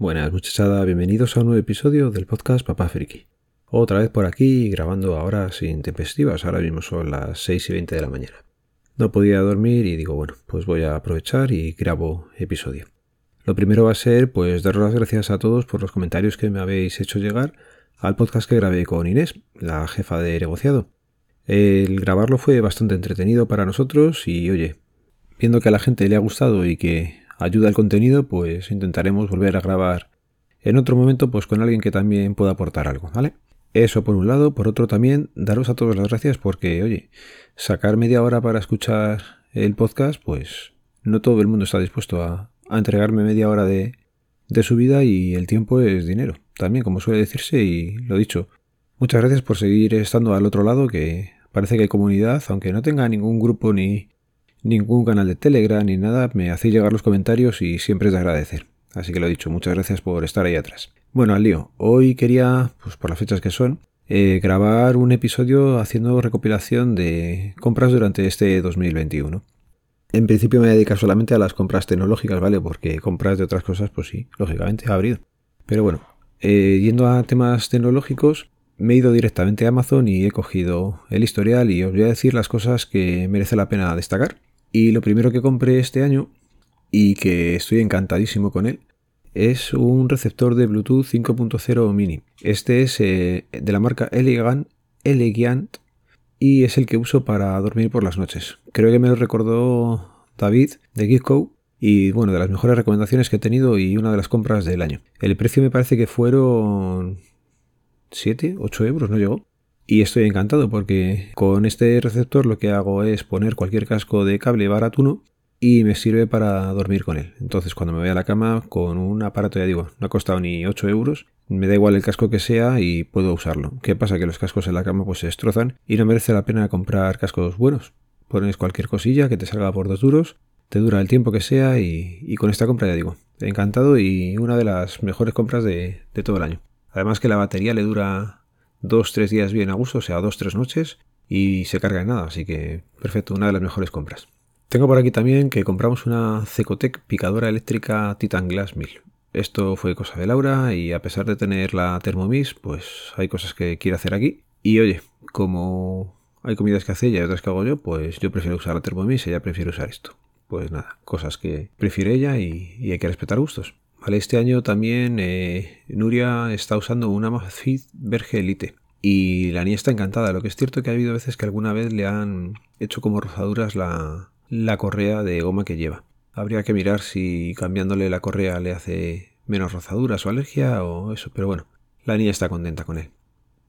Buenas muchachada, bienvenidos a un nuevo episodio del podcast Papá Friki. Otra vez por aquí grabando ahora sin tempestivas, ahora mismo son las 6 y 20 de la mañana. No podía dormir y digo, bueno, pues voy a aprovechar y grabo episodio. Lo primero va a ser pues daros las gracias a todos por los comentarios que me habéis hecho llegar al podcast que grabé con Inés, la jefa de negociado. El grabarlo fue bastante entretenido para nosotros y oye, viendo que a la gente le ha gustado y que ayuda el contenido, pues intentaremos volver a grabar en otro momento pues con alguien que también pueda aportar algo, ¿vale? Eso por un lado, por otro también daros a todos las gracias porque, oye, sacar media hora para escuchar el podcast, pues no todo el mundo está dispuesto a, entregarme media hora de, de su vida y el tiempo es dinero, también como suele decirse y lo dicho. Muchas gracias por seguir estando al otro lado, que parece que hay comunidad, aunque no tenga ningún grupo ni, ningún canal de Telegram ni nada, me hacéis llegar los comentarios y siempre es de agradecer. Así que lo dicho, muchas gracias por estar ahí atrás. Bueno, al lío. Hoy quería, pues por las fechas que son, eh, grabar un episodio haciendo recopilación de compras durante este 2021. En principio me voy a dedicar solamente a las compras tecnológicas, ¿vale? Porque compras de otras cosas, pues sí, lógicamente ha abrido. Pero bueno, eh, yendo a temas tecnológicos, me he ido directamente a Amazon y he cogido el historial y os voy a decir las cosas que merece la pena destacar. Y lo primero que compré este año y que estoy encantadísimo con él es un receptor de Bluetooth 5.0 mini. Este es eh, de la marca Elegant, Elegant y es el que uso para dormir por las noches. Creo que me lo recordó David de Geekco y bueno, de las mejores recomendaciones que he tenido y una de las compras del año. El precio me parece que fueron 7, 8 euros, no llegó. Y estoy encantado porque con este receptor lo que hago es poner cualquier casco de cable baratuno y me sirve para dormir con él. Entonces cuando me voy a la cama con un aparato, ya digo, no ha costado ni 8 euros, me da igual el casco que sea y puedo usarlo. ¿Qué pasa? Que los cascos en la cama pues se destrozan y no merece la pena comprar cascos buenos. Pones cualquier cosilla que te salga por dos duros, te dura el tiempo que sea y, con esta compra ya digo, encantado y una de las mejores compras de, de todo el año. Además que la batería le dura dos, tres días bien a gusto, o sea, dos, tres noches, y se carga en nada, así que perfecto, una de las mejores compras. Tengo por aquí también que compramos una Cecotec picadora eléctrica Titan Glass 1000. Esto fue cosa de Laura y a pesar de tener la Thermomix, pues hay cosas que quiere hacer aquí. Y oye, como hay comidas que hace ella y otras que hago yo, pues yo prefiero usar la Thermomix y ella prefiere usar esto. Pues nada, cosas que prefiere ella y, y hay que respetar gustos. Este año también eh, Nuria está usando una Amazfit Verge Elite y la niña está encantada. Lo que es cierto que ha habido veces que alguna vez le han hecho como rozaduras la, la correa de goma que lleva. Habría que mirar si cambiándole la correa le hace menos rozaduras o alergia o eso, pero bueno, la niña está contenta con él.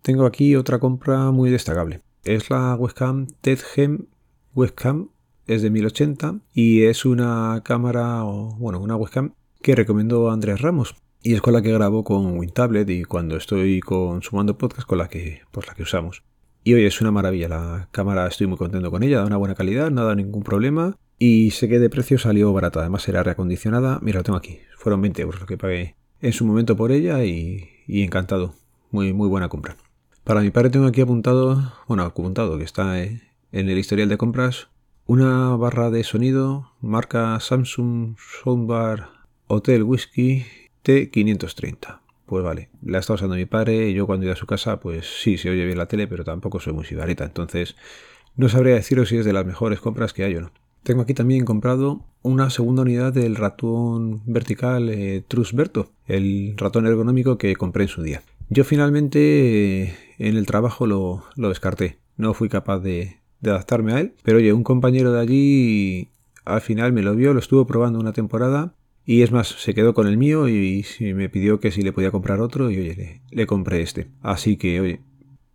Tengo aquí otra compra muy destacable. Es la webcam TEDGEM Webcam, es de 1080 y es una cámara o bueno, una webcam que recomendó Andrés Ramos. Y es con la que grabo con WinTablet y cuando estoy consumando podcast con la que, la que usamos. Y hoy es una maravilla, la cámara estoy muy contento con ella, da una buena calidad, no da ningún problema. Y sé que de precio salió barata, además era reacondicionada. Mira, lo tengo aquí, fueron 20 euros lo que pagué en su momento por ella y, y encantado. Muy, muy buena compra. Para mi padre tengo aquí apuntado, bueno, apuntado que está en el historial de compras, una barra de sonido marca Samsung Soundbar Hotel Whisky T530. Pues vale, la está usando mi padre y yo cuando iba a su casa, pues sí, se oye bien la tele, pero tampoco soy muy sibarita. Entonces, no sabría deciros si es de las mejores compras que hay o no. Tengo aquí también comprado una segunda unidad del ratón vertical eh, Trusberto, el ratón ergonómico que compré en su día. Yo finalmente eh, en el trabajo lo, descarté, no fui capaz de, de adaptarme a él, pero oye, un compañero de allí al final me lo vio, lo estuvo probando una temporada y es más, se quedó con el mío y, me pidió que si le podía comprar otro y oye, le, compré este. Así que, oye,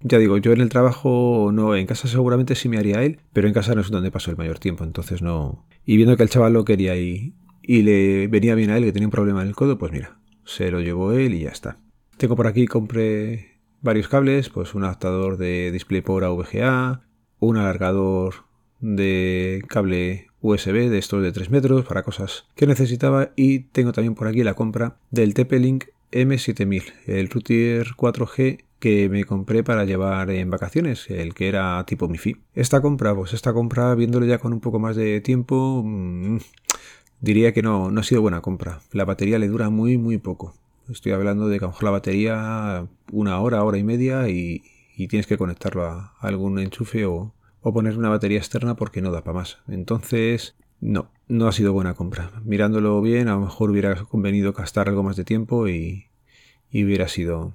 ya digo, yo en el trabajo no, en casa seguramente sí me haría él, pero en casa no es donde paso el mayor tiempo, entonces no. Y viendo que el chaval lo quería y, y le venía bien a él, que tenía un problema en el codo, pues mira, se lo llevó él y ya está. Tengo por aquí, compré varios cables, pues un adaptador de DisplayPort a VGA, un alargador de cable USB de estos de 3 metros para cosas que necesitaba y tengo también por aquí la compra del TP-Link M7000, el router 4G que me compré para llevar en vacaciones, el que era tipo MiFi. Esta compra, pues esta compra, viéndolo ya con un poco más de tiempo, mm, diría que no, no ha sido buena compra. La batería le dura muy, muy poco. Estoy hablando de que a lo mejor la batería una hora, hora y media y, tienes que conectarlo a, algún enchufe o, o poner una batería externa porque no da para más. Entonces, no, no ha sido buena compra. Mirándolo bien, a lo mejor hubiera convenido gastar algo más de tiempo y, y hubiera sido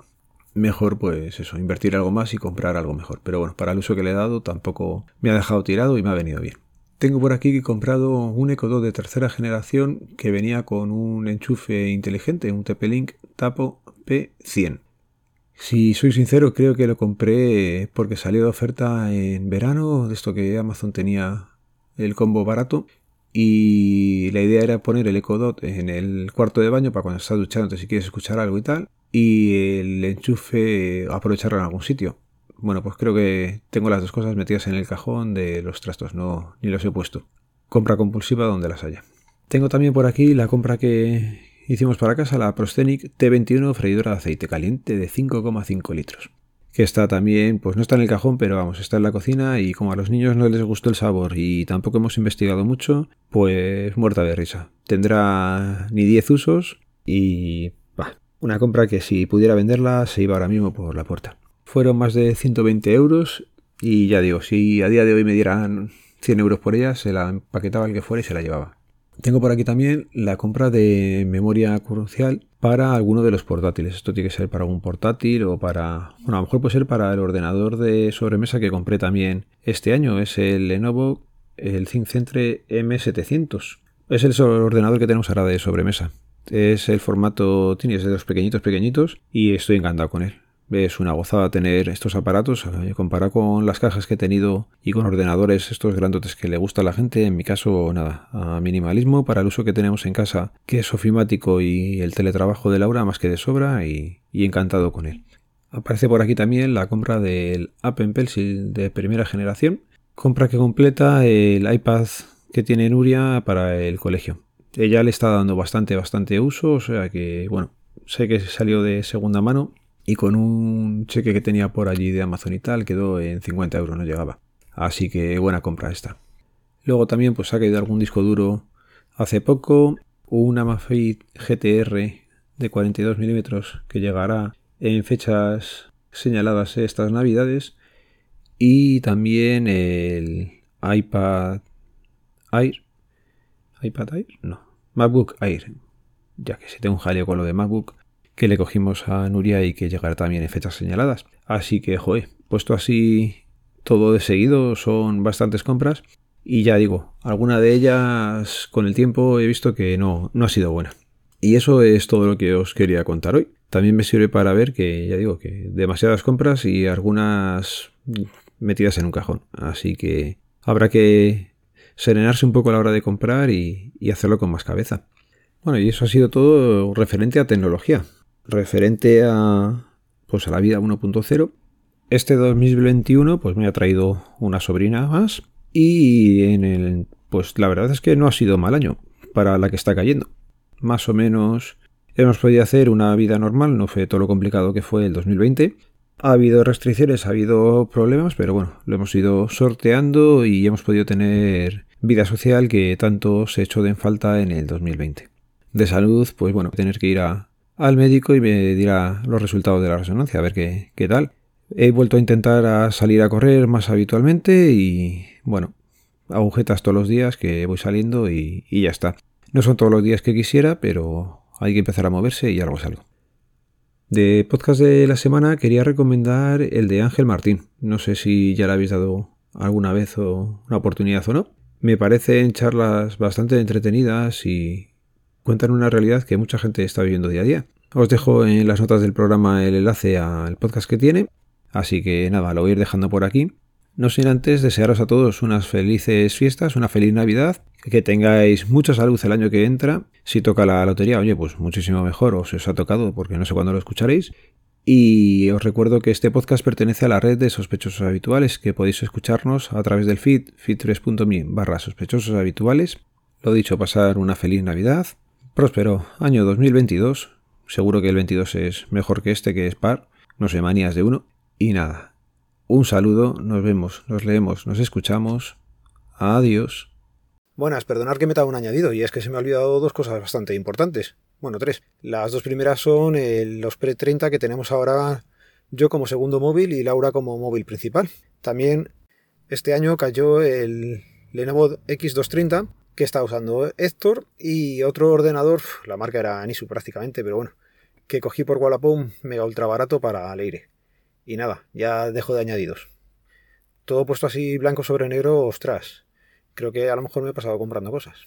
mejor pues eso, invertir algo más y comprar algo mejor. Pero bueno, para el uso que le he dado tampoco me ha dejado tirado y me ha venido bien. Tengo por aquí comprado un Echo 2 de tercera generación que venía con un enchufe inteligente, un TP-Link Tapo P100. Si soy sincero, creo que lo compré porque salió de oferta en verano, de esto que Amazon tenía el combo barato. Y la idea era poner el Echo Dot en el cuarto de baño para cuando estás duchando si quieres escuchar algo y tal y el enchufe aprovecharlo en algún sitio. Bueno, pues creo que tengo las dos cosas metidas en el cajón de los trastos, no ni los he puesto. Compra compulsiva donde las haya. Tengo también por aquí la compra que hicimos para casa, la Proscenic T21 freidora de aceite caliente de 5,5 litros. Que está también, pues no está en el cajón, pero vamos, está en la cocina y como a los niños no les gustó el sabor y tampoco hemos investigado mucho, pues muerta de risa. Tendrá ni 10 usos y una compra que si pudiera venderla se iba ahora mismo por la puerta. Fueron más de 120 euros y ya digo, si a día de hoy me dieran 100 euros por ella, se la empaquetaba el que fuera y se la llevaba. Tengo por aquí también la compra de memoria crucial para alguno de los portátiles. Esto tiene que ser para algún portátil o para... Bueno, a lo mejor puede ser para el ordenador de sobremesa que compré también este año. Es el Lenovo, el ThinkCentre M700. Es el ordenador que tenemos ahora de sobremesa. Es el formato, tienes de los pequeñitos, pequeñitos, y estoy encantado con él. Es una gozada tener estos aparatos, eh, comparado con las cajas que he tenido y con ordenadores estos grandotes que le gusta a la gente. En mi caso, nada, a minimalismo para el uso que tenemos en casa, que es ofimático y el teletrabajo de Laura más que de sobra y, encantado con él. Aparece por aquí también la compra del Apple Pencil de primera generación, compra que completa el iPad que tiene Nuria para el colegio. Ella le está dando bastante, bastante uso, o sea que, bueno, sé que salió de segunda mano y con un cheque que tenía por allí de Amazon y tal quedó en 50 euros, no llegaba. Así que buena compra esta. Luego también pues ha caído algún disco duro. Hace poco, una Amafit GTR de 42 milímetros que llegará en fechas señaladas estas navidades. Y también el iPad Air. iPad Air, no, MacBook Air, ya que si tengo un jaleo con lo de MacBook que le cogimos a Nuria y que llegará también en fechas señaladas. Así que, joder, puesto así todo de seguido, son bastantes compras y ya digo, alguna de ellas con el tiempo he visto que no, no ha sido buena. Y eso es todo lo que os quería contar hoy. También me sirve para ver que, ya digo, que demasiadas compras y algunas metidas en un cajón. Así que habrá que serenarse un poco a la hora de comprar y, hacerlo con más cabeza. Bueno, y eso ha sido todo referente a tecnología, referente a pues a la vida 1.0. Este 2021 pues me ha traído una sobrina más y en el pues la verdad es que no ha sido mal año para la que está cayendo. Más o menos hemos podido hacer una vida normal, no fue todo lo complicado que fue el 2020 ha habido restricciones, ha habido problemas, pero bueno, lo hemos ido sorteando y hemos podido tener vida social que tanto se echó de en falta en el 2020. De salud, pues bueno, tener que ir al médico y me dirá los resultados de la resonancia, a ver qué, qué tal. He vuelto a intentar a salir a correr más habitualmente y bueno, agujetas todos los días que voy saliendo y, y ya está. No son todos los días que quisiera, pero hay que empezar a moverse y algo es algo. De podcast de la semana quería recomendar el de Ángel Martín. No sé si ya le habéis dado alguna vez o una oportunidad o no. Me parecen charlas bastante entretenidas y cuentan una realidad que mucha gente está viviendo día a día. Os dejo en las notas del programa el enlace al podcast que tiene. Así que nada, lo voy a ir dejando por aquí. No sin antes desearos a todos unas felices fiestas, una feliz Navidad, que tengáis mucha salud el año que entra. Si toca la lotería, oye, pues muchísimo mejor, o si os ha tocado, porque no sé cuándo lo escucharéis. Y os recuerdo que este podcast pertenece a la red de sospechosos habituales, que podéis escucharnos a través del feed, feed3.me barra sospechosos habituales. Lo dicho, pasar una feliz Navidad, próspero año 2022. Seguro que el 22 es mejor que este, que es par, no sé, manías de uno. Y nada, un saludo, nos vemos, nos leemos, nos escuchamos. Adiós. Buenas, perdonad que me he un añadido, y es que se me ha olvidado dos cosas bastante importantes. Bueno, tres. Las dos primeras son los Pre 30 que tenemos ahora yo como segundo móvil y Laura como móvil principal. También este año cayó el Lenovo X230 que está usando Héctor y otro ordenador, la marca era Anisu prácticamente, pero bueno, que cogí por Wallapop mega ultra barato para Leire. Y nada, ya dejo de añadidos. Todo puesto así blanco sobre negro, ostras, creo que a lo mejor me he pasado comprando cosas.